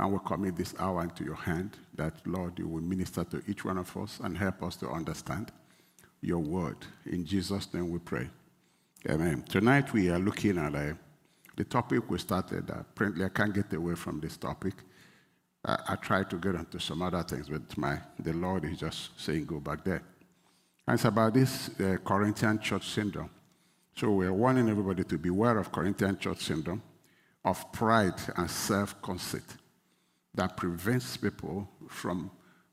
And we commit this hour into your hand that, Lord, you will minister to each one of us and help us to understand your word. In Jesus' name we pray. Amen. Tonight we are looking at uh, the topic we started. Apparently, I can't get away from this topic. I, I tried to get onto some other things, but my, the Lord is just saying, go back there. And it's about this uh, Corinthian church syndrome. So we're warning everybody to beware of Corinthian church syndrome, of pride and self conceit that prevents people from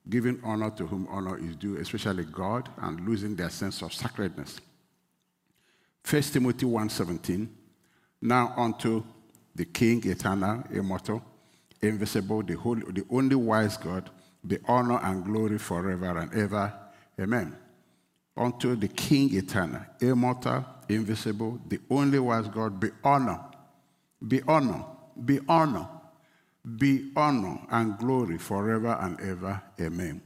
giving honor to whom honor is due, especially God, and losing their sense of sacredness. 1 Timothy 1:17. Now unto the King, eternal, immortal, invisible, the, holy, the only wise God, be honor and glory forever and ever. Amen. Unto the King eternal, immortal, invisible, the only wise God, be honor, be honor, be honor, be honor and glory forever and ever. Amen.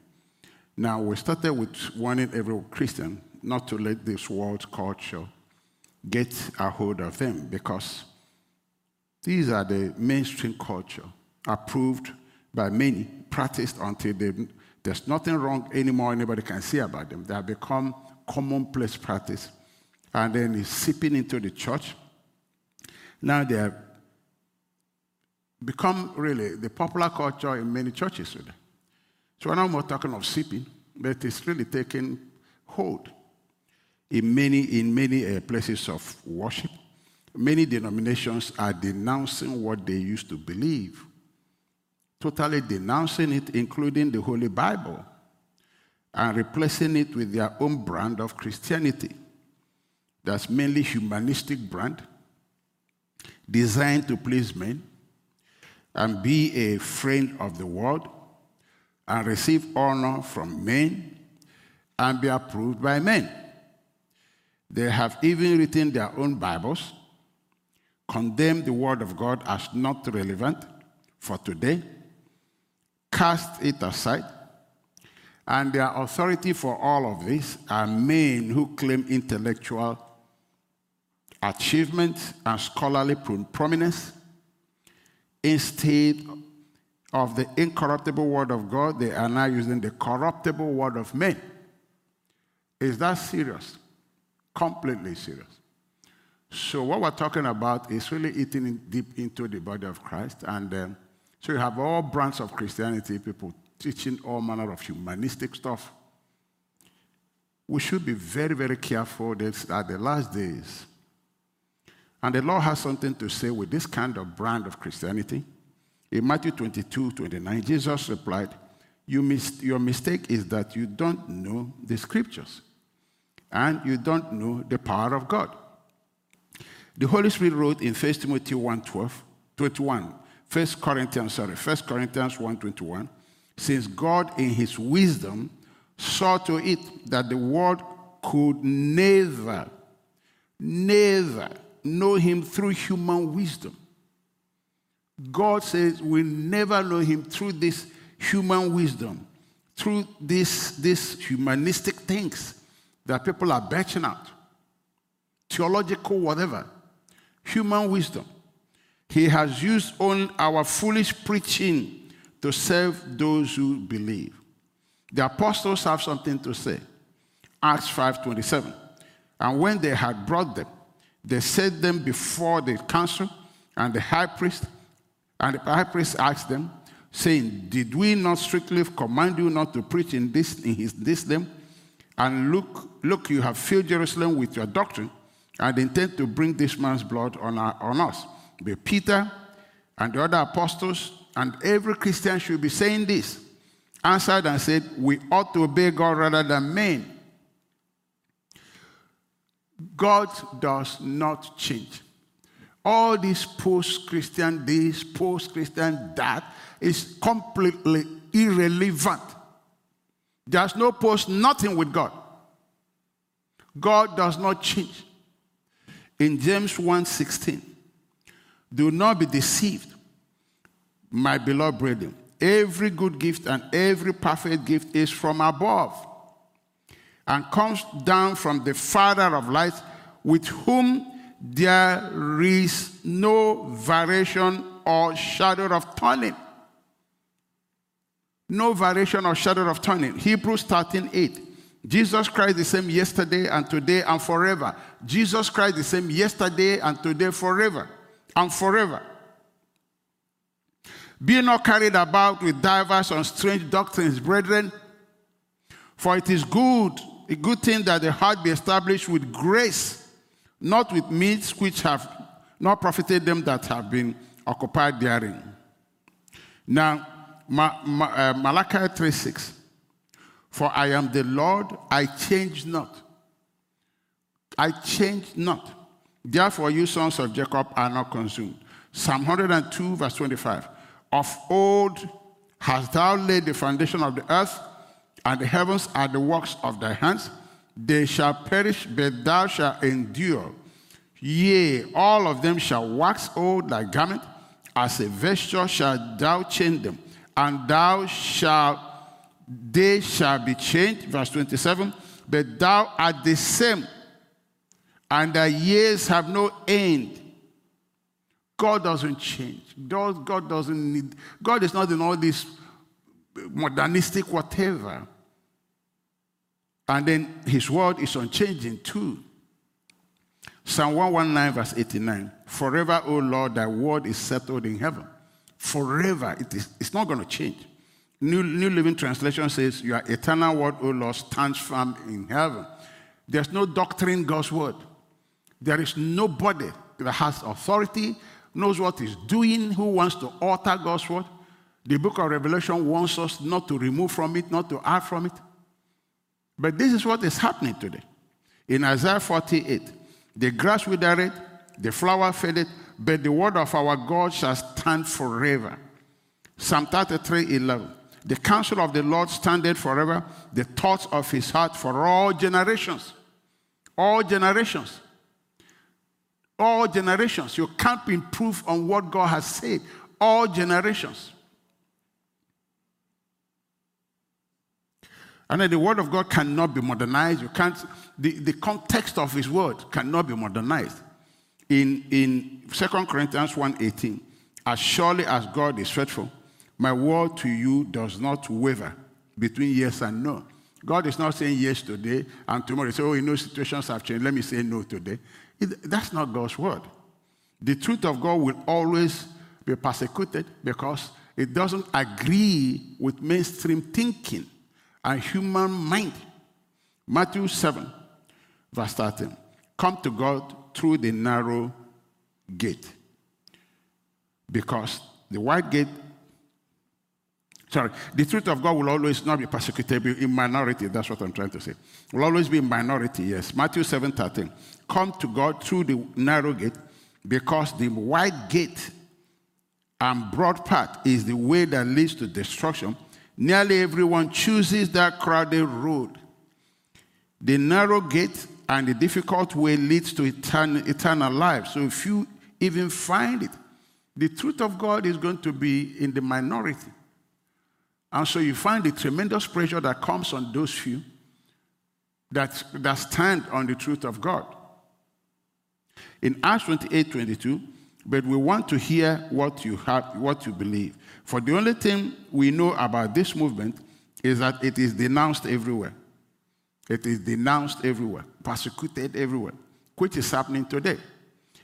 Now, we started with warning every Christian not to let this world culture get a hold of them because these are the mainstream culture approved by many, practiced until they, there's nothing wrong anymore anybody can say about them. They have become commonplace practice. And then it's seeping into the church. Now they have become really the popular culture in many churches today. So we're not more talking of seeping, but it's really taking hold in many, in many uh, places of worship. Many denominations are denouncing what they used to believe totally denouncing it, including the Holy Bible, and replacing it with their own brand of Christianity. That's mainly humanistic brand, designed to please men and be a friend of the world and receive honor from men and be approved by men. They have even written their own Bibles, condemned the Word of God as not relevant for today, cast it aside. And their authority for all of this are men who claim intellectual achievement and scholarly prominence. Instead of the incorruptible word of God, they are now using the corruptible word of men. Is that serious? Completely serious. So, what we're talking about is really eating deep into the body of Christ. And um, so you have all branches of Christianity, people teaching all manner of humanistic stuff. We should be very, very careful that at the last days. And the Lord has something to say with this kind of brand of Christianity. In Matthew 22, 29, Jesus replied, you mis- Your mistake is that you don't know the scriptures and you don't know the power of God. The Holy Spirit wrote in 1 Timothy 1 12, 21, First Corinthians, sorry, First Corinthians 1.21, since God in his wisdom saw to it that the world could never, never know him through human wisdom. God says we never know him through this human wisdom, through this, this humanistic things that people are batching out, theological, whatever, human wisdom. He has used only our foolish preaching to serve those who believe. The apostles have something to say. Acts 5:27. And when they had brought them, they set them before the council and the high priest. And the high priest asked them, saying, Did we not strictly command you not to preach in this in his this name? And look, look, you have filled Jerusalem with your doctrine and intend to bring this man's blood on, our, on us. But Peter and the other apostles and every Christian should be saying this. Answered and said, We ought to obey God rather than men. God does not change. All this post Christian this, post Christian that is completely irrelevant. There's no post nothing with God. God does not change. In James 1 16, do not be deceived, my beloved brethren. Every good gift and every perfect gift is from above and comes down from the Father of lights, with whom there is no variation or shadow of turning. No variation or shadow of turning. Hebrews 13 8. Jesus Christ the same yesterday and today and forever. Jesus Christ the same yesterday and today forever and forever. Be not carried about with diverse and strange doctrines, brethren, for it is good, a good thing that the heart be established with grace, not with meats which have not profited them that have been occupied therein. Now, Ma- Ma- uh, Malachi 3 6. For I am the Lord, I change not. I change not. Therefore, you sons of Jacob are not consumed. Psalm 102, verse 25. Of old hast thou laid the foundation of the earth, and the heavens are the works of thy hands. They shall perish, but thou shalt endure. Yea, all of them shall wax old like garment, as a vesture shalt thou change them, and thou shalt they shall be changed. Verse 27. But thou art the same, and thy years have no end. God doesn't change. God doesn't need, God is not in all this modernistic whatever. And then his word is unchanging too. Psalm 119, verse 89. Forever, O Lord, thy word is settled in heaven. Forever. It is, it's not going to change. New, New Living Translation says, Your eternal word, O Lord, stands firm in heaven. There's no doctrine God's word. There is nobody that has authority, knows what he's doing, who wants to alter God's word. The book of Revelation wants us not to remove from it, not to add from it. But this is what is happening today. In Isaiah 48, the grass withered, the flower faded, but the word of our God shall stand forever. Psalm 33, 11. The counsel of the Lord standeth forever, the thoughts of his heart for all generations. All generations. All generations. You can't improve on what God has said. All generations. And the word of God cannot be modernized. You can't, the, the context of his word cannot be modernized. In, in 2 Corinthians 1.18, as surely as God is faithful, my word to you does not waver between yes and no. God is not saying yes today and tomorrow. He say, oh, you know, situations have changed. Let me say no today. It, that's not God's word. The truth of God will always be persecuted because it doesn't agree with mainstream thinking and human mind. Matthew 7, verse 13. Come to God through the narrow gate. Because the wide gate Sorry, the truth of God will always not be persecuted in minority. That's what I'm trying to say. Will always be in minority, yes. Matthew 7 13. Come to God through the narrow gate because the wide gate and broad path is the way that leads to destruction. Nearly everyone chooses that crowded road. The narrow gate and the difficult way leads to eternal, eternal life. So if you even find it, the truth of God is going to be in the minority. And so you find the tremendous pressure that comes on those few that, that stand on the truth of God. In Acts 28 22, but we want to hear what you have, what you believe. For the only thing we know about this movement is that it is denounced everywhere. It is denounced everywhere, persecuted everywhere, which is happening today.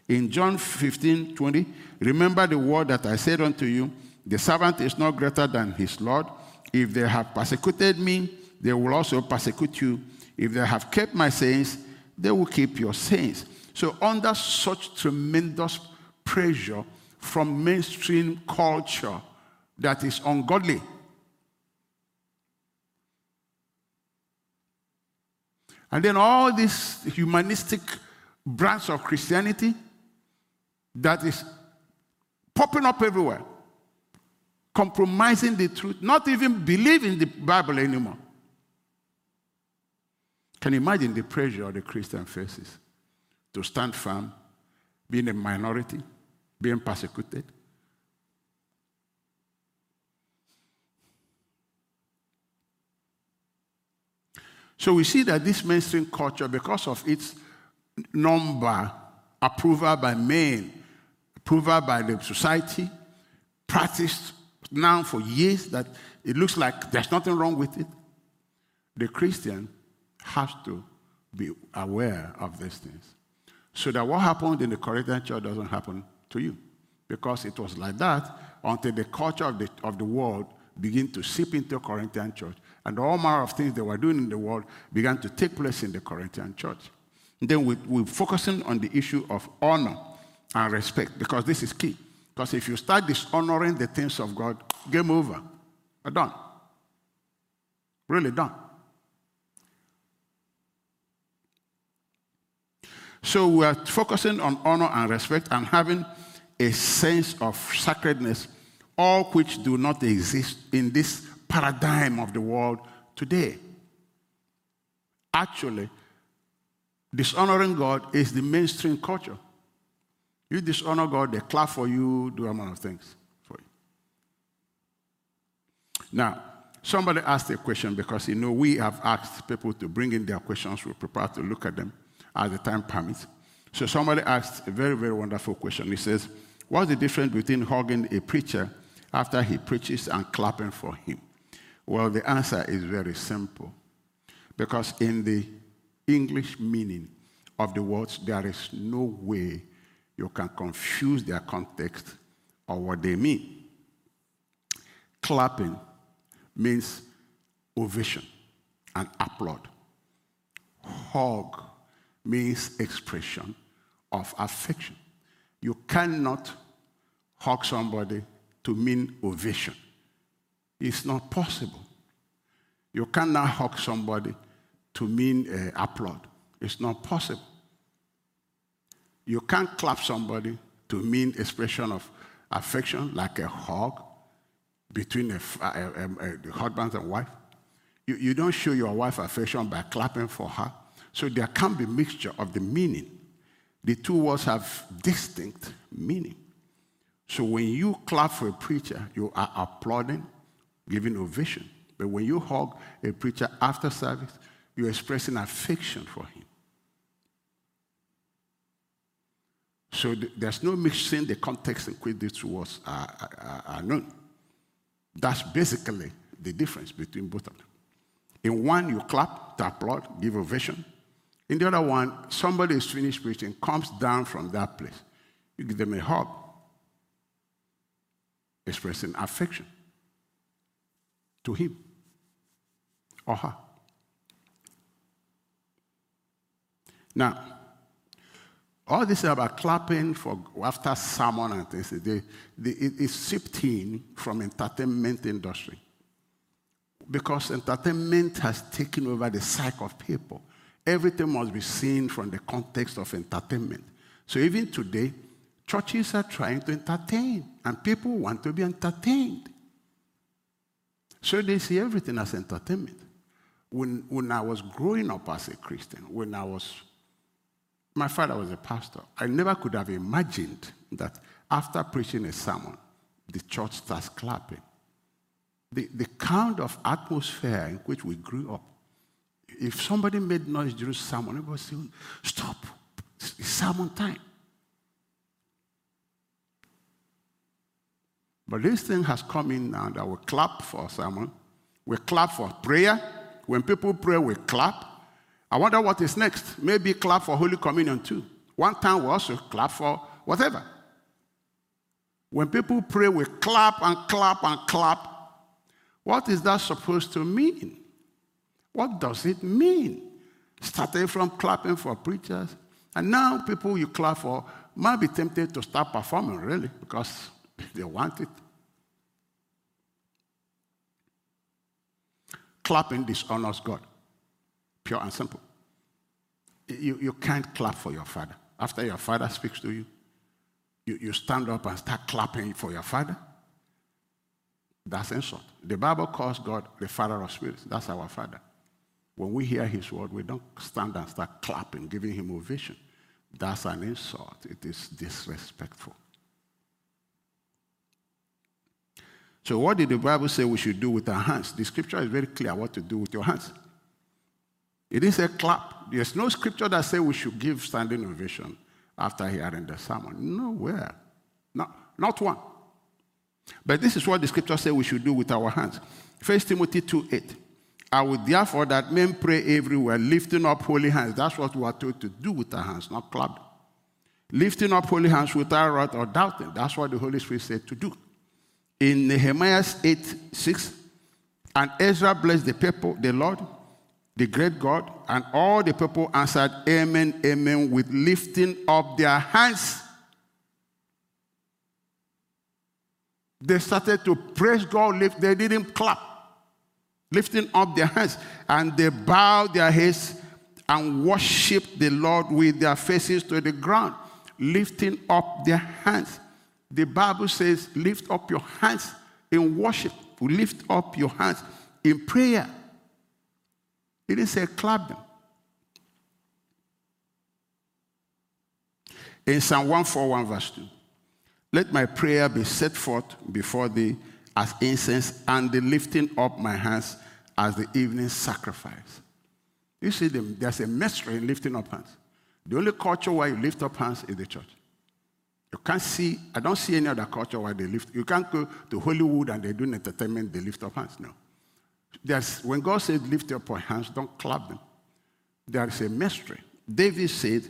In John 15 20, remember the word that I said unto you the servant is not greater than his Lord. If they have persecuted me, they will also persecute you. If they have kept my sayings, they will keep your sayings. So, under such tremendous pressure from mainstream culture that is ungodly, and then all this humanistic branch of Christianity that is popping up everywhere compromising the truth, not even believing the Bible anymore. Can you imagine the pressure the Christian faces to stand firm, being a minority, being persecuted? So we see that this mainstream culture, because of its number, approval by men, approval by the society, practiced now for years that it looks like there's nothing wrong with it. The Christian has to be aware of these things. So that what happened in the Corinthian church doesn't happen to you. Because it was like that until the culture of the, of the world began to seep into the Corinthian church. And all manner of things they were doing in the world began to take place in the Corinthian church. And then we, we're focusing on the issue of honor and respect because this is key. Because if you start dishonoring the things of God, game over. We're done. Really done. So we are focusing on honor and respect and having a sense of sacredness, all which do not exist in this paradigm of the world today. Actually, dishonoring God is the mainstream culture. You dishonor God, they clap for you, do a lot of things for you. Now, somebody asked a question because you know we have asked people to bring in their questions. We're prepared to look at them as the time permits. So somebody asked a very, very wonderful question. He says, What's the difference between hugging a preacher after he preaches and clapping for him? Well, the answer is very simple. Because in the English meaning of the words, there is no way you can confuse their context or what they mean. Clapping means ovation and applaud. Hug means expression of affection. You cannot hug somebody to mean ovation. It's not possible. You cannot hug somebody to mean uh, applaud. It's not possible. You can't clap somebody to mean expression of affection, like a hug between a, a, a, a husband and wife. You, you don't show your wife affection by clapping for her. So there can be mixture of the meaning. The two words have distinct meaning. So when you clap for a preacher, you are applauding, giving ovation. But when you hug a preacher after service, you're expressing affection for him. So th- there's no mixing the context in which these two words are, are, are known. That's basically the difference between both of them. In one, you clap to applaud, give ovation. In the other one, somebody is finished preaching, comes down from that place. You give them a hug, expressing affection to him or her. Now, all this about clapping for after sermon and things, they, they, it, it's sipped in from entertainment industry. Because entertainment has taken over the psyche of people. Everything must be seen from the context of entertainment. So even today, churches are trying to entertain, and people want to be entertained. So they see everything as entertainment. When, when I was growing up as a Christian, when I was my father was a pastor. I never could have imagined that after preaching a sermon, the church starts clapping. The, the kind of atmosphere in which we grew up, if somebody made noise during sermon, everybody would say, Stop, it's sermon time. But this thing has come in now that we clap for sermon, we clap for prayer. When people pray, we clap. I wonder what is next. Maybe clap for Holy Communion too. One time we also clap for whatever. When people pray, we clap and clap and clap. What is that supposed to mean? What does it mean? Starting from clapping for preachers, and now people you clap for might be tempted to start performing, really, because they want it. Clapping dishonors God. Pure and simple. You, you can't clap for your father. After your father speaks to you, you, you stand up and start clapping for your father. That's insult. The Bible calls God the Father of spirits. That's our Father. When we hear His word, we don't stand and start clapping, giving Him ovation. That's an insult. It is disrespectful. So, what did the Bible say we should do with our hands? The scripture is very clear what to do with your hands. It didn't say clap. There's no scripture that says we should give standing ovation after hearing the sermon. Nowhere. Not, not one. But this is what the scripture says we should do with our hands. 1 Timothy 2 8. I would therefore that men pray everywhere, lifting up holy hands. That's what we are told to do with our hands, not clap. Lifting up holy hands without wrath or doubting. That's what the Holy Spirit said to do. In Nehemiah 8 6, and Ezra blessed the people, the Lord, the great God, and all the people answered, Amen, Amen, with lifting up their hands. They started to praise God, lift, they didn't clap, lifting up their hands, and they bowed their heads and worshiped the Lord with their faces to the ground, lifting up their hands. The Bible says, lift up your hands in worship, lift up your hands in prayer. It didn't say clap them. In Psalm 141, verse 2, let my prayer be set forth before thee as incense, and the lifting up my hands as the evening sacrifice. You see, them, there's a mystery in lifting up hands. The only culture where you lift up hands is the church. You can't see, I don't see any other culture where they lift. You can't go to Hollywood and they do entertainment, they lift up hands. No. There's, when God said lift up your hands, don't clap them. There is a mystery. David said,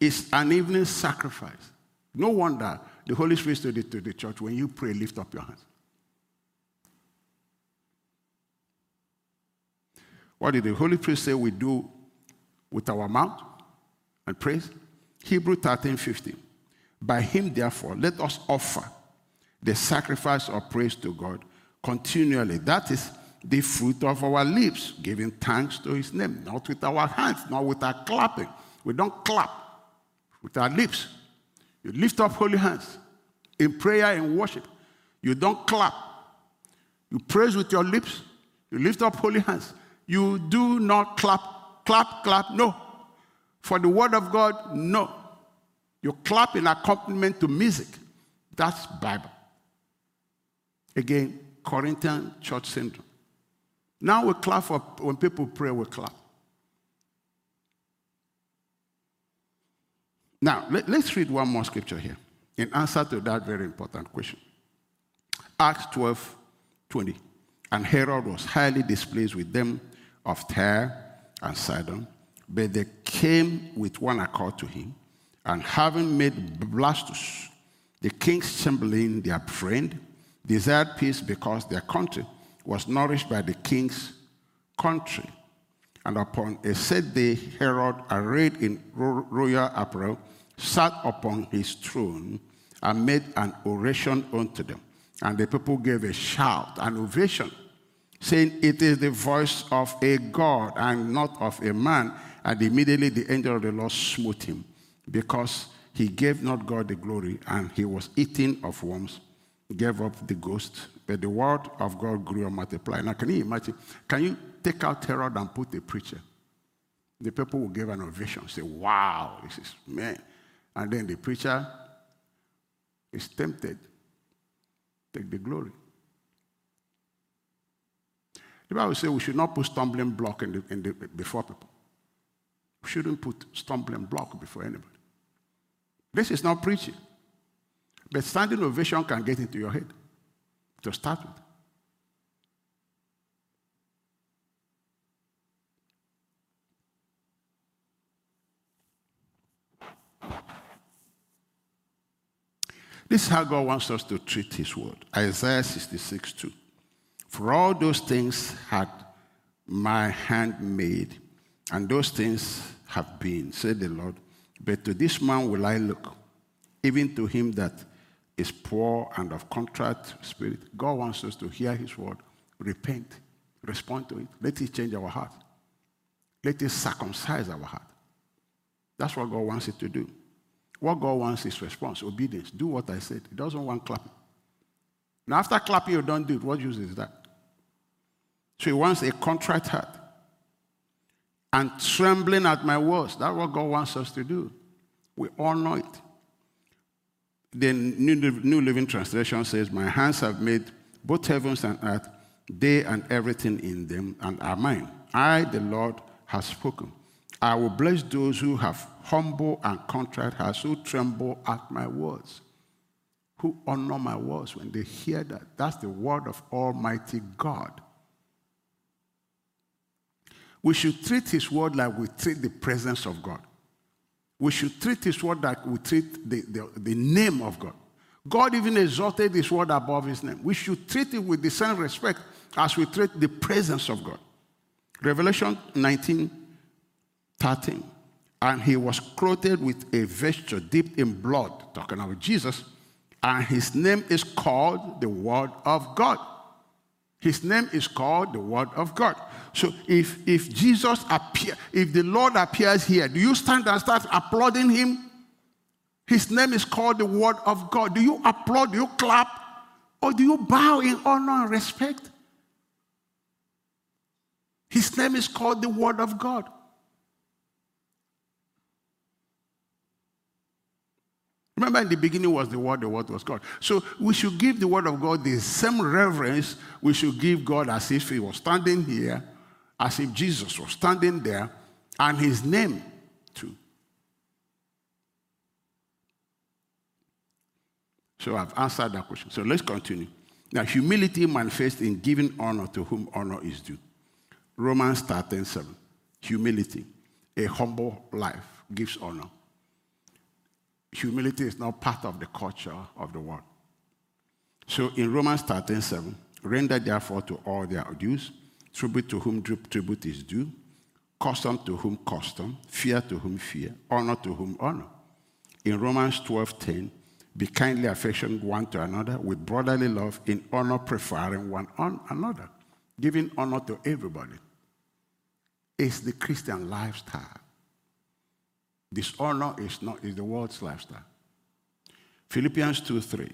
it's an evening sacrifice. No wonder the Holy Spirit said it to the church when you pray, lift up your hands. What did the Holy Spirit say we do with our mouth and praise? Hebrew 13 15. By him, therefore, let us offer the sacrifice of praise to God continually. That is the fruit of our lips, giving thanks to his name, not with our hands, not with our clapping. We don't clap with our lips. You lift up holy hands in prayer and worship. You don't clap. You praise with your lips. You lift up holy hands. You do not clap, clap, clap. No. For the word of God, no. You clap in accompaniment to music. That's Bible. Again, Corinthian church syndrome. Now we clap for when people pray, we clap. Now, let, us read one more scripture here in answer to that very important question. Acts 12 20. And Herod was highly displeased with them of Tyre and Sidon, but they came with one accord to him and having made Blastus, the king's chamberlain, their friend, desired peace because their country was nourished by the king's country. And upon a set day, Herod, arrayed in royal apparel, sat upon his throne and made an oration unto them. And the people gave a shout, an ovation, saying, It is the voice of a God and not of a man. And immediately the angel of the Lord smote him because he gave not God the glory, and he was eaten of worms, gave up the ghost. But the word of God grew and multiplied. Now, can you imagine? Can you take out Herod and put a preacher? The people will give an ovation, say, Wow, this is man. And then the preacher is tempted, take the glory. The Bible says we should not put stumbling block in the, in the, before people. We shouldn't put stumbling block before anybody. This is not preaching. But standing ovation can get into your head to start with. This is how God wants us to treat His word. Isaiah 66 2. For all those things had my hand made, and those things have been, said the Lord, but to this man will I look, even to him that is poor and of contrite spirit. God wants us to hear his word, repent, respond to it. Let it change our heart. Let it circumcise our heart. That's what God wants it to do. What God wants is response, obedience. Do what I said. He doesn't want clapping. Now, after clapping, you don't do it. What use is that? So he wants a contrite heart and trembling at my words. That's what God wants us to do. We all know it. The New Living Translation says, My hands have made both heavens and earth, they and everything in them, and are mine. I, the Lord, have spoken. I will bless those who have humble and contrite hearts, who tremble at my words. who honor my words, when they hear that, that's the word of Almighty God. We should treat his word like we treat the presence of God. We should treat his word like we treat the, the, the name of God. God even exalted his word above his name. We should treat it with the same respect as we treat the presence of God. Revelation 19 13. And he was clothed with a vesture dipped in blood, talking about Jesus, and his name is called the Word of God. His name is called the Word of God. So if, if Jesus appear, if the Lord appears here, do you stand and start applauding him? His name is called the Word of God. Do you applaud? Do you clap? Or do you bow in honor and respect? His name is called the Word of God. Remember, in the beginning was the Word, the Word was God. So we should give the Word of God the same reverence we should give God as if He was standing here, as if Jesus was standing there, and His name too. So I've answered that question. So let's continue. Now, humility manifests in giving honor to whom honor is due. Romans 13 7. Humility, a humble life, gives honor humility is not part of the culture of the world. So in Romans 13 7, render therefore to all their dues, tribute to whom tribute is due, custom to whom custom, fear to whom fear, honor to whom honor. In Romans 12 10, be kindly affectioned one to another with brotherly love, in honor preferring one on another, giving honor to everybody. It's the Christian lifestyle. Dishonor is not is the world's lifestyle. Philippians 2 3.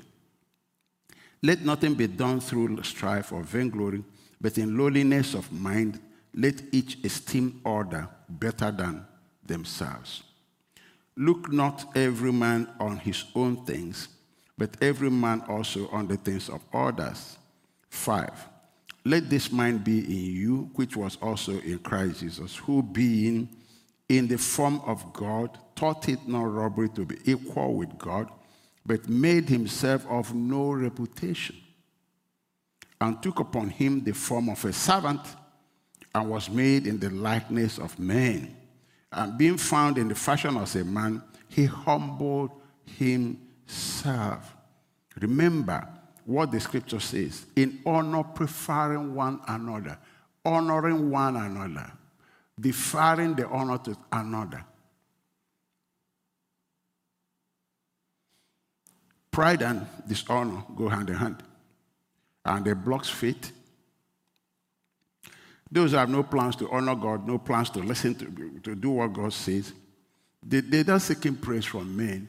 Let nothing be done through strife or vainglory, but in lowliness of mind, let each esteem other better than themselves. Look not every man on his own things, but every man also on the things of others. 5. Let this mind be in you, which was also in Christ Jesus, who being in the form of God, thought it not robbery to be equal with God, but made himself of no reputation, and took upon him the form of a servant, and was made in the likeness of men. And being found in the fashion of a man, he humbled himself. Remember what the scripture says in honor, preferring one another, honoring one another deferring the honor to another. Pride and dishonor go hand in hand, and they blocks faith. Those who have no plans to honor God, no plans to listen to, to do what God says, they, they don't seek praise from men.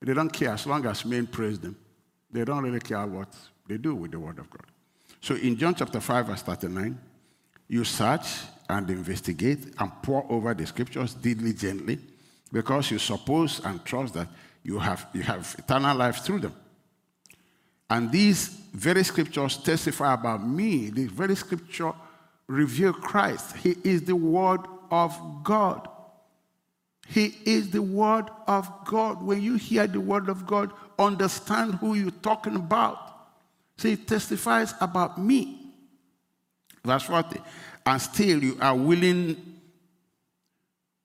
They don't care as long as men praise them. They don't really care what they do with the word of God. So in John chapter 5, verse 39, you search and investigate and pore over the scriptures diligently because you suppose and trust that you have, you have eternal life through them. And these very scriptures testify about me. The very scripture reveal Christ. He is the Word of God. He is the Word of God. When you hear the Word of God, understand who you're talking about. See, it testifies about me. Verse 40 and still you are willing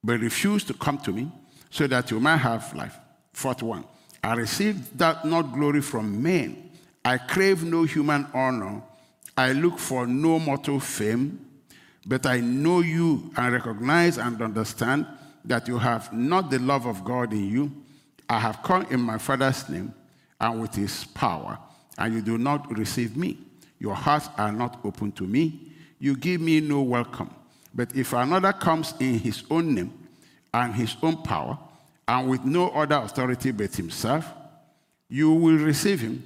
but refuse to come to me so that you might have life. 41. I received that not glory from men. I crave no human honor. I look for no mortal fame, but I know you and recognize and understand that you have not the love of God in you. I have come in my Father's name and with his power, and you do not receive me. Your hearts are not open to me you give me no welcome. But if another comes in his own name and his own power, and with no other authority but himself, you will receive him,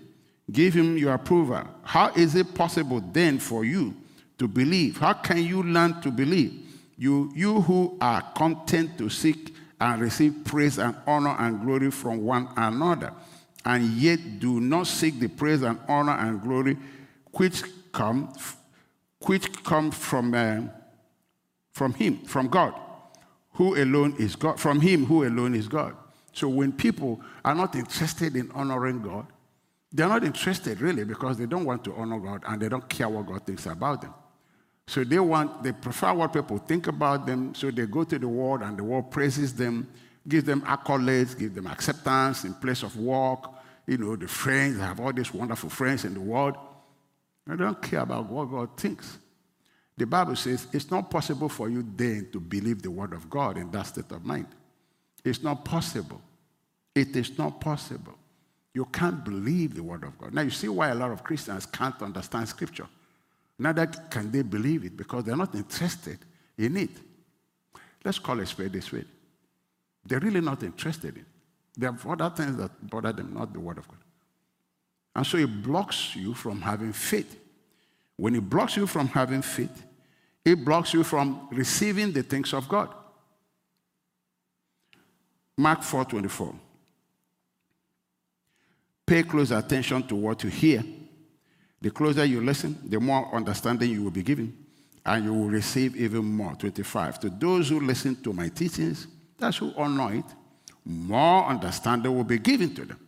give him your approval. How is it possible then for you to believe? How can you learn to believe? You, you who are content to seek and receive praise and honor and glory from one another, and yet do not seek the praise and honor and glory which come which come from, uh, from Him, from God, who alone is God, from Him who alone is God. So when people are not interested in honoring God, They're not interested really because they don't want to honor God and they don't care what God thinks about them. So they want, they prefer what people think about them. So they go to the world and the world praises them, gives them accolades, gives them acceptance in place of work. You know, the friends, they have all these wonderful friends in the world. They don't care about what God thinks. The Bible says it's not possible for you then to believe the word of God in that state of mind. It's not possible. It is not possible. You can't believe the word of God. Now, you see why a lot of Christians can't understand scripture. Neither can they believe it because they're not interested in it. Let's call it spade a spade. They're really not interested in it. There are other things that bother them, not the word of God. And so it blocks you from having faith. When it blocks you from having faith, it blocks you from receiving the things of God. Mark 4:24. Pay close attention to what you hear. The closer you listen, the more understanding you will be given, and you will receive even more. 25. To those who listen to my teachings, that's who honor it, more understanding will be given to them.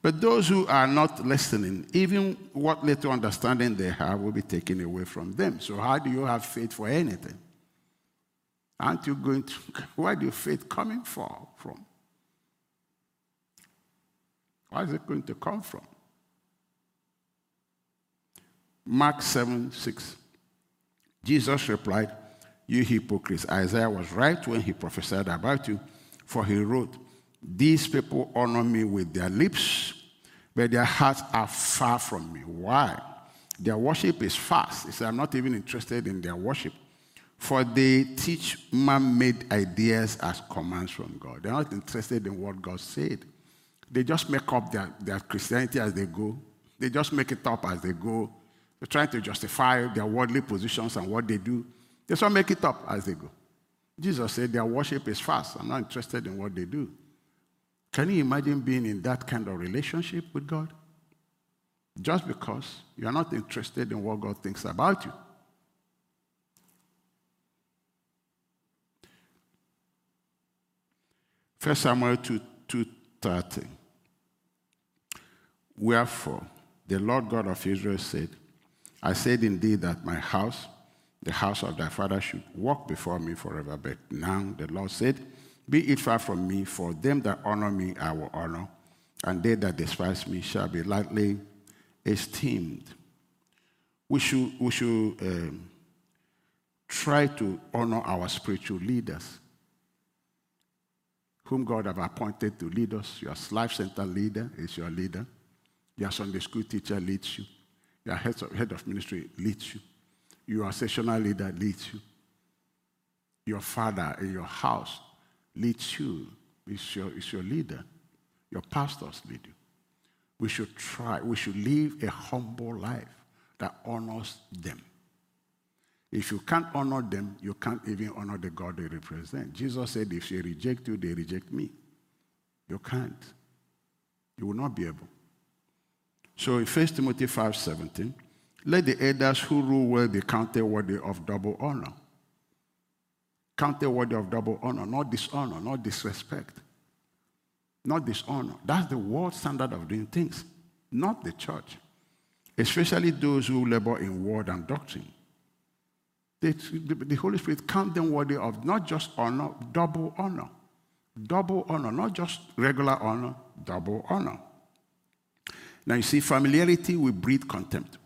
But those who are not listening, even what little understanding they have will be taken away from them. So, how do you have faith for anything? Aren't you going to, where do your faith coming from? Where is it going to come from? Mark 7 6. Jesus replied, You hypocrites, Isaiah was right when he prophesied about you, for he wrote, These people honor me with their lips, but their hearts are far from me. Why? Their worship is fast. He said, I'm not even interested in their worship. For they teach man made ideas as commands from God. They're not interested in what God said. They just make up their, their Christianity as they go. They just make it up as they go. They're trying to justify their worldly positions and what they do. They just make it up as they go. Jesus said their worship is fast. I'm not interested in what they do. Can you imagine being in that kind of relationship with God? Just because you're not interested in what God thinks about you. First Samuel 2, 2 30. Wherefore, the Lord God of Israel said, I said indeed that my house, the house of thy father, should walk before me forever. But now the Lord said, Be it far from me, for them that honor me I will honor, and they that despise me shall be lightly esteemed. We should, we should um, try to honor our spiritual leaders whom God have appointed to lead us. Your life center leader is your leader. Your Sunday school teacher leads you. Your head of, head of ministry leads you. Your sessional leader leads you. Your father in your house leads you. It's your, is your leader. Your pastors lead you. We should try, we should live a humble life that honors them. If you can't honor them, you can't even honor the God they represent. Jesus said, if they reject you, they reject me. You can't. You will not be able. So in 1 Timothy 5 17, let the elders who rule well be counted worthy of double honor. Counted worthy of double honor, not dishonor, not disrespect, not dishonor. That's the world standard of doing things, not the church. Especially those who labor in word and doctrine. The, the Holy Spirit count them worthy of not just honor, double honor. Double honor, not just regular honor, double honor. Now you see, familiarity will breed contempt.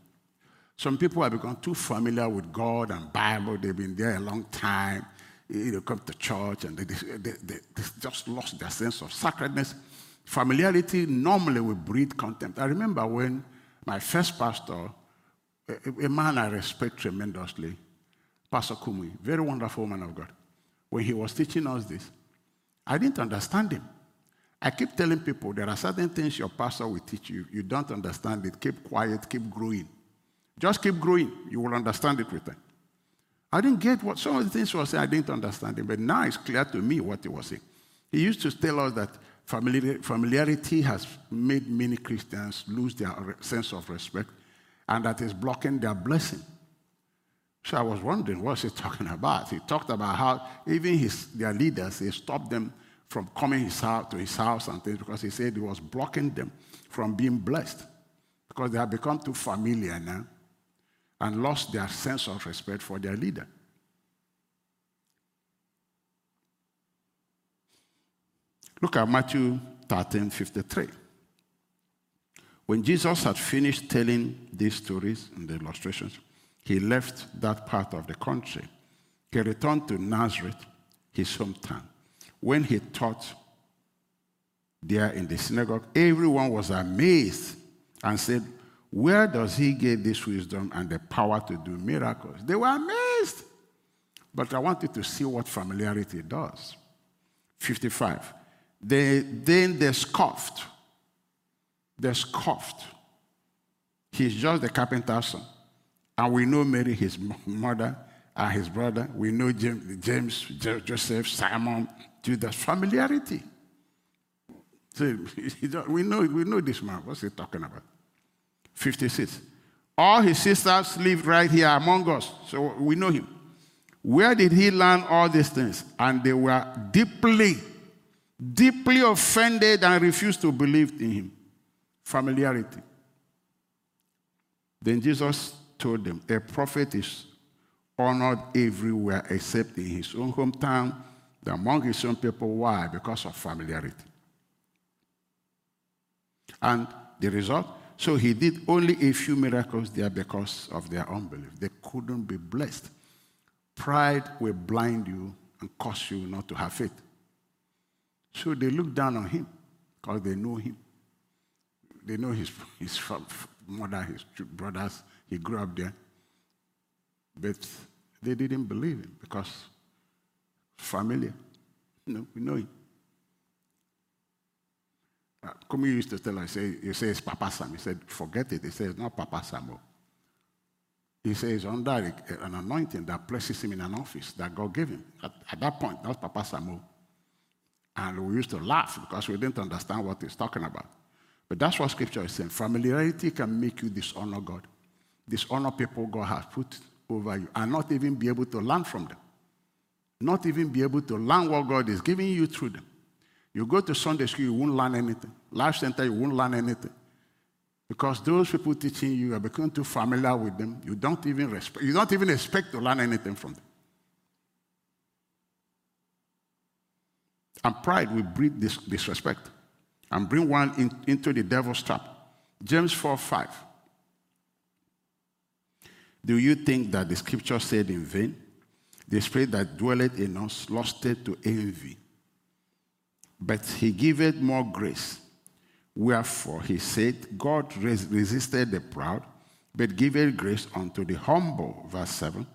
Some people have become too familiar with God and Bible. They've been there a long time. They come to church and they, they, they, they just lost their sense of sacredness. Familiarity normally will breed contempt. I remember when my first pastor, a, a man I respect tremendously, Pastor Kumi, very wonderful man of God. When he was teaching us this, I didn't understand him. I keep telling people there are certain things your pastor will teach you. You don't understand it. Keep quiet, keep growing. Just keep growing. You will understand it with time. I didn't get what some of the things he was saying, I didn't understand it, but now it's clear to me what he was saying. He used to tell us that familiarity has made many Christians lose their sense of respect and that is blocking their blessing. So I was wondering, what's he talking about? He talked about how even his, their leaders, he stopped them from coming his house, to his house and things because he said he was blocking them from being blessed because they have become too familiar now and lost their sense of respect for their leader. Look at Matthew 13 53. When Jesus had finished telling these stories and the illustrations, he left that part of the country. He returned to Nazareth, his hometown. When he taught there in the synagogue, everyone was amazed and said, Where does he get this wisdom and the power to do miracles? They were amazed. But I want you to see what familiarity does. 55. They, then they scoffed. They scoffed. He's just the carpenter's son. And we know Mary, his mother, and his brother. We know James, James Joseph, Simon, Judas. Familiarity. So we know, we know this man. What's he talking about? 56. All his sisters live right here among us, so we know him. Where did he learn all these things? And they were deeply, deeply offended and refused to believe in him. Familiarity. Then Jesus told them, A prophet is honored everywhere except in his own hometown, among his own people. Why? Because of familiarity. And the result? So he did only a few miracles there because of their unbelief. They couldn't be blessed. Pride will blind you and cause you not to have faith. So they look down on him because they know him. They know his, his mother, his brothers. He grew up there. But they didn't believe him because familiar. You know, we know him. Uh, used to tell us, say, you say it's Papa Sam. He said, forget it. He it's not Papa Sam. He says under an anointing that places him in an office that God gave him. At, at that point, that's Papa Samo. And we used to laugh because we didn't understand what he's talking about. But that's what scripture is saying. Familiarity can make you dishonor God, dishonor people God has put over you, and not even be able to learn from them. Not even be able to learn what God is giving you through them. You go to Sunday school, you won't learn anything. Life center, you won't learn anything. Because those people teaching you are becoming too familiar with them. You don't even respect, you don't even expect to learn anything from them. And pride will breed this disrespect and bring one in, into the devil's trap. James 4 5. Do you think that the scripture said in vain? The spirit that dwelleth in us lusted to envy. But he giveth more grace. Wherefore he said, God resisted the proud, but giveth grace unto the humble. Verse 7.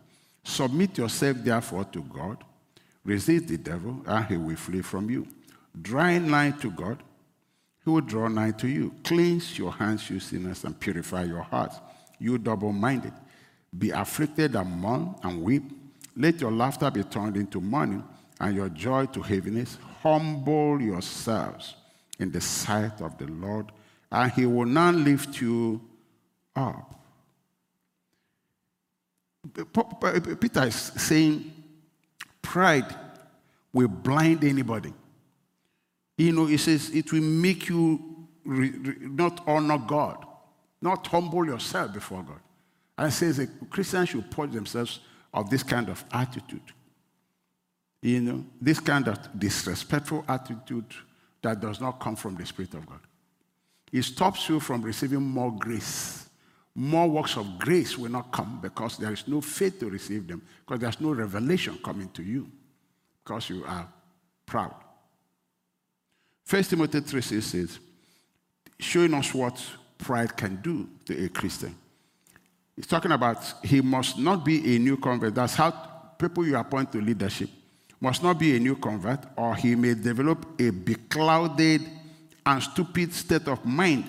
Submit yourself therefore to God. Resist the devil, and he will flee from you. Draw nigh to God, he will draw nigh to you. Cleanse your hands, you sinners, and purify your hearts, you double minded. Be afflicted and mourn and weep. Let your laughter be turned into mourning, and your joy to heaviness. Humble yourselves in the sight of the Lord, and he will not lift you up. Peter is saying pride will blind anybody. You know, he says it will make you re- re- not honor God, not humble yourself before God. And says a Christian should purge themselves of this kind of attitude. You know, this kind of disrespectful attitude that does not come from the Spirit of God. It stops you from receiving more grace. More works of grace will not come because there is no faith to receive them, because there's no revelation coming to you, because you are proud. First Timothy 3 6 says, showing us what pride can do to a Christian. He's talking about he must not be a new convert. That's how people you appoint to leadership must not be a new convert, or he may develop a beclouded and stupid state of mind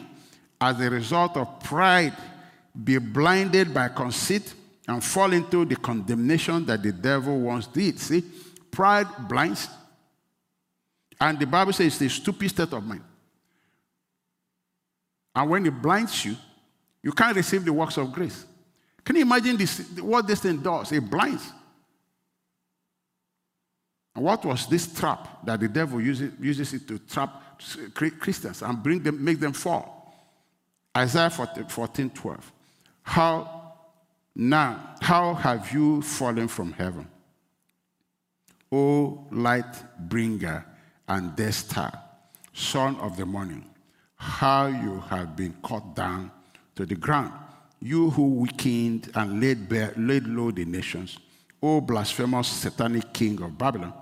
as a result of pride, be blinded by conceit, and fall into the condemnation that the devil once did. See, pride blinds, and the Bible says it's a stupid state of mind. And when it blinds you, you can't receive the works of grace. Can you imagine this, what this thing does? It blinds. And what was this trap that the devil uses, uses it to trap Christians and bring them, make them fall? Isaiah 14, 12. How now, how have you fallen from heaven? O light bringer and daystar, son of the morning, how you have been cut down to the ground, you who weakened and laid, bare, laid low the nations, O blasphemous satanic king of Babylon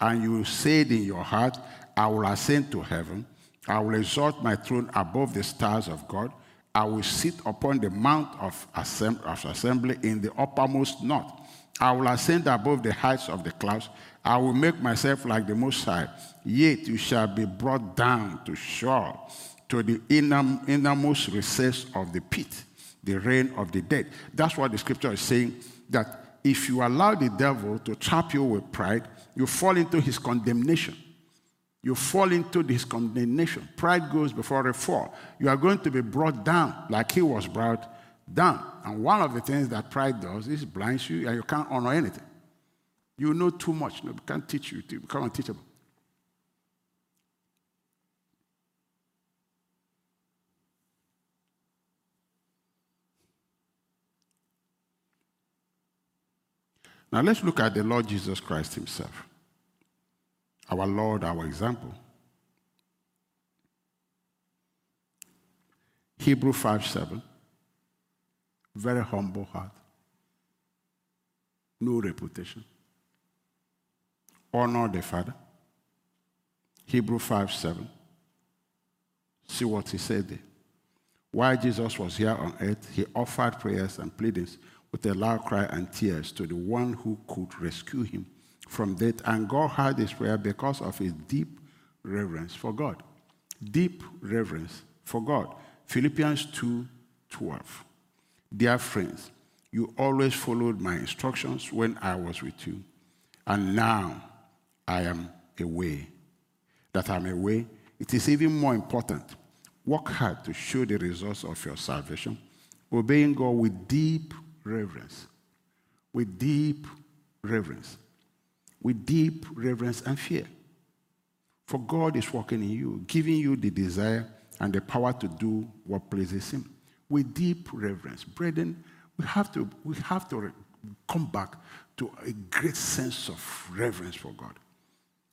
and you said in your heart, I will ascend to heaven, I will exalt my throne above the stars of God, I will sit upon the mount of, assembly in the uppermost north. I will ascend above the heights of the clouds. I will make myself like the Most High. Yet you shall be brought down to Sheol, to the inner, innermost recess of the pit, the reign of the dead. That's what the scripture is saying. That if you allow the devil to trap you with pride, you fall into his condemnation. You fall into his condemnation. Pride goes before a fall. You are going to be brought down like he was brought down. And one of the things that pride does is blinds you and you can't honor anything. You know too much. No, can't teach you to become unteachable. Now let's look at the Lord Jesus Christ himself. Our Lord, our example. Hebrew 5 7. Very humble heart. No reputation. Honor the Father. Hebrew 5 7. See what he said there. While Jesus was here on earth, he offered prayers and pleadings with a loud cry and tears to the one who could rescue him from death. And God heard his prayer because of his deep reverence for God. Deep reverence for God. Philippians 2 12. Dear friends, you always followed my instructions when I was with you. And now I am away. That I'm away, it is even more important. Work hard to show the results of your salvation, obeying God with deep reverence. With deep reverence. With deep reverence and fear. For God is working in you, giving you the desire and the power to do what pleases Him. With deep reverence. Brethren, we have to, we have to come back to a great sense of reverence for God,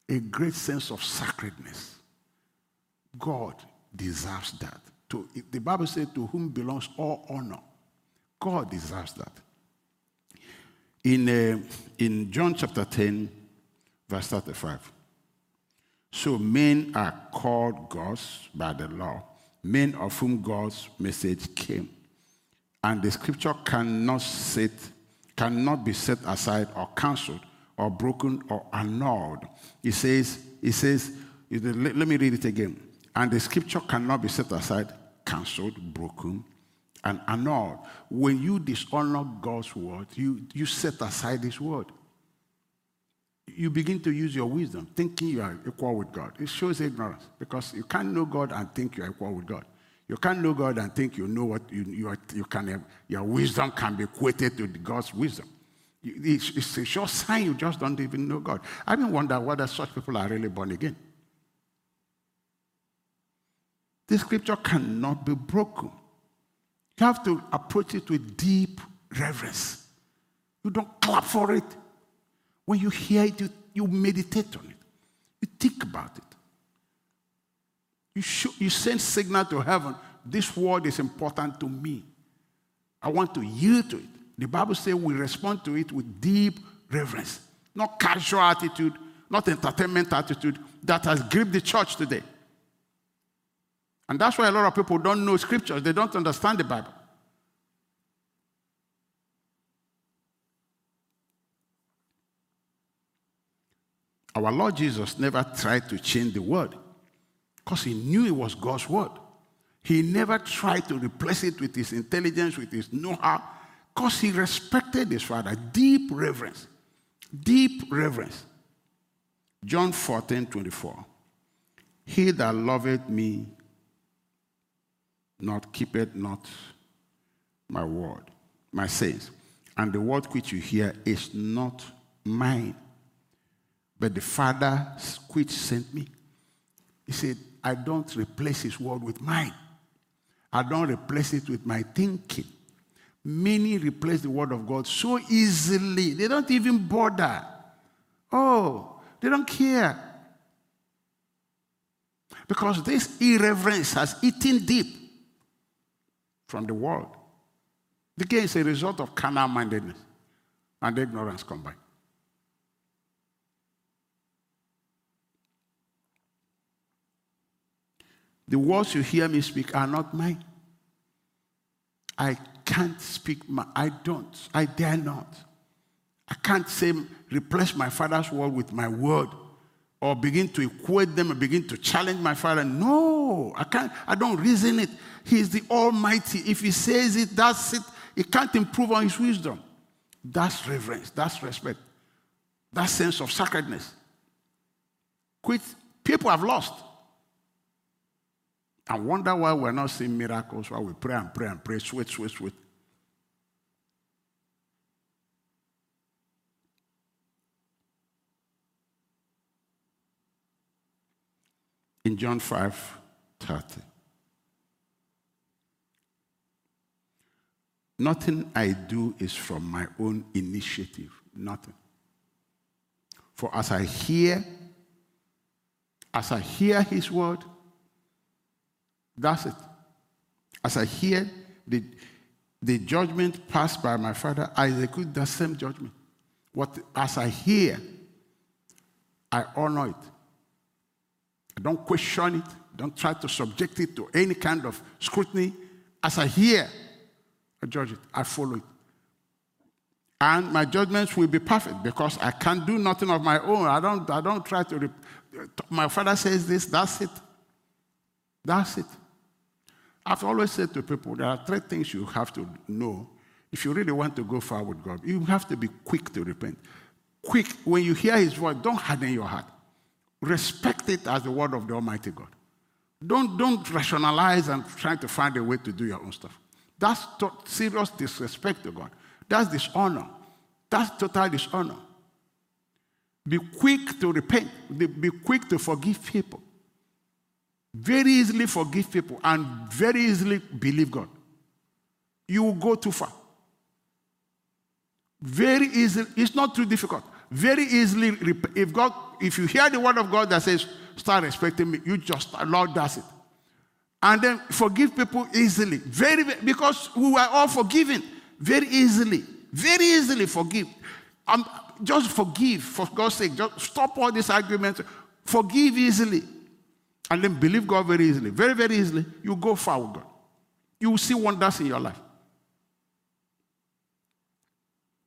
a great sense of sacredness. God deserves that. To, the Bible says, To whom belongs all honor God deserves that. In, uh, in John chapter 10, verse 35. So men are called gods by the law, men of whom God's message came. And the scripture cannot set, cannot be set aside or cancelled or broken or annulled. It says, it says, let me read it again. And the scripture cannot be set aside, cancelled, broken, and annulled. When you dishonor God's word, you, you set aside his word. You begin to use your wisdom, thinking you are equal with God. It shows ignorance because you can't know God and think you are equal with God. You can't know God and think you know what you, you, are, you can have, your wisdom can be equated to God's wisdom. It's, it's a sure sign you just don't even know God. I even wonder whether such people are really born again. This scripture cannot be broken. You have to approach it with deep reverence. You don't clap for it. When you hear it, you, you meditate on it. You think about it. You, you send signal to heaven. This word is important to me. I want to yield to it. The Bible says we respond to it with deep reverence, not casual attitude, not entertainment attitude that has gripped the church today. And that's why a lot of people don't know scriptures, they don't understand the Bible. Our Lord Jesus never tried to change the word because he knew it was God's word. He never tried to replace it with his intelligence, with his know how, because he respected his father. Deep reverence. Deep reverence. John 14, 24. He that loveth me not keepeth not my word, my sayings. And the word which you hear is not mine, but the Father which sent me. He said, I don't replace his word with mine. I don't replace it with my thinking. Many replace the word of God so easily. They don't even bother. Oh, they don't care. Because this irreverence has eaten deep from the world. Again, is a result of carnal mindedness and ignorance combined. The words you hear me speak are not mine. I can't speak, my, I don't, I dare not. I can't say, replace my father's word with my word or begin to equate them or begin to challenge my father. No, I can't, I don't reason it. He is the Almighty. If He says it, that's it. He can't improve on His wisdom. That's reverence, that's respect, that sense of sacredness. Quit. People have lost. I wonder why we're not seeing miracles while we pray and pray and pray, sweat, sweat, sweat. In John 5 30. Nothing I do is from my own initiative. Nothing. For as I hear, as I hear his word, that's it. As I hear the, the judgment passed by my father, I execute the same judgment. What, as I hear, I honor it. Don't question it. Don't try to subject it to any kind of scrutiny. As I hear, I judge it. I follow it. And my judgments will be perfect because I can't do nothing of my own. I don't, I don't try to. Rep- my father says this, that's it. That's it. I've always said to people there are three things you have to know if you really want to go far with God. You have to be quick to repent. Quick, when you hear his voice, don't harden your heart. Respect it as the word of the Almighty God. Don't, don't rationalize and try to find a way to do your own stuff. That's serious disrespect to God. That's dishonor. That's total dishonor. Be quick to repent. Be quick to forgive people very easily forgive people and very easily believe God. You will go too far. Very easily, it's not too difficult. Very easily, if God, if you hear the word of God that says, start respecting me, you just, Lord does it. And then forgive people easily. Very, because we were all forgiven very easily. Very easily forgive. Um, just forgive, for God's sake. Just stop all these arguments. Forgive easily and then believe God very easily, very, very easily, you go far with God. You will see wonders in your life.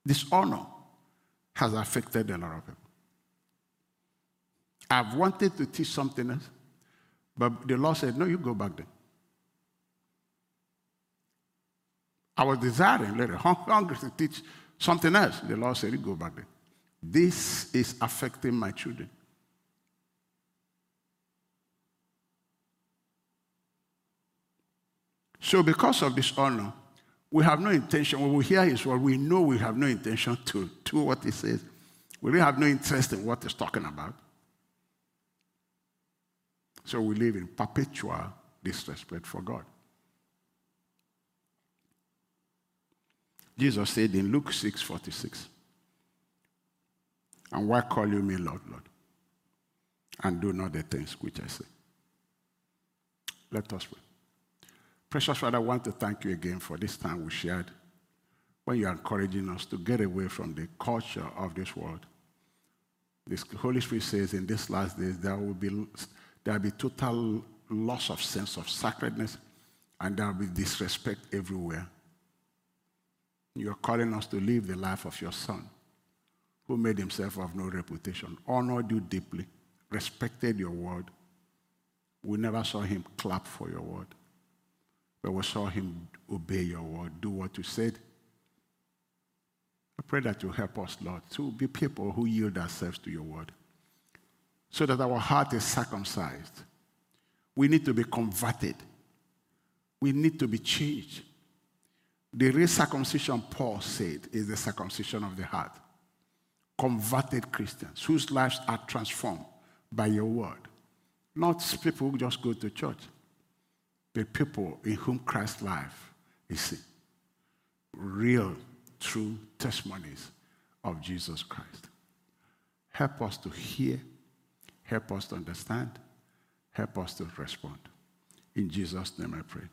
Dishonor has affected a lot of people. I've wanted to teach something else, but the Lord said, No, you go back there. I was desiring later, hungry to teach something else. The Lord said, You go back there. This is affecting my children. So, because of this honor, we have no intention. When we hear his word, we know we have no intention to do what he says. We really have no interest in what he's talking about. So we live in perpetual disrespect for God. Jesus said in Luke 6 46, And why call you me Lord, Lord? And do not the things which I say. Let us pray. Precious Father, I want to thank you again for this time we shared when you're encouraging us to get away from the culture of this world. The Holy Spirit says in these last days there will be, there will be total loss of sense of sacredness and there will be disrespect everywhere. You're calling us to live the life of your Son, who made himself of no reputation, honored you deeply, respected your word. We never saw him clap for your word. But we saw him obey your word, do what you said. I pray that you help us, Lord, to be people who yield ourselves to your word so that our heart is circumcised. We need to be converted. We need to be changed. The real circumcision, Paul said, is the circumcision of the heart. converted Christians whose lives are transformed by your word. Not people who just go to church, but people in whom Christ's life is. Real, true testimonies of Jesus Christ. Help us to hear, help us to understand, help us to respond. In Jesus' name I pray.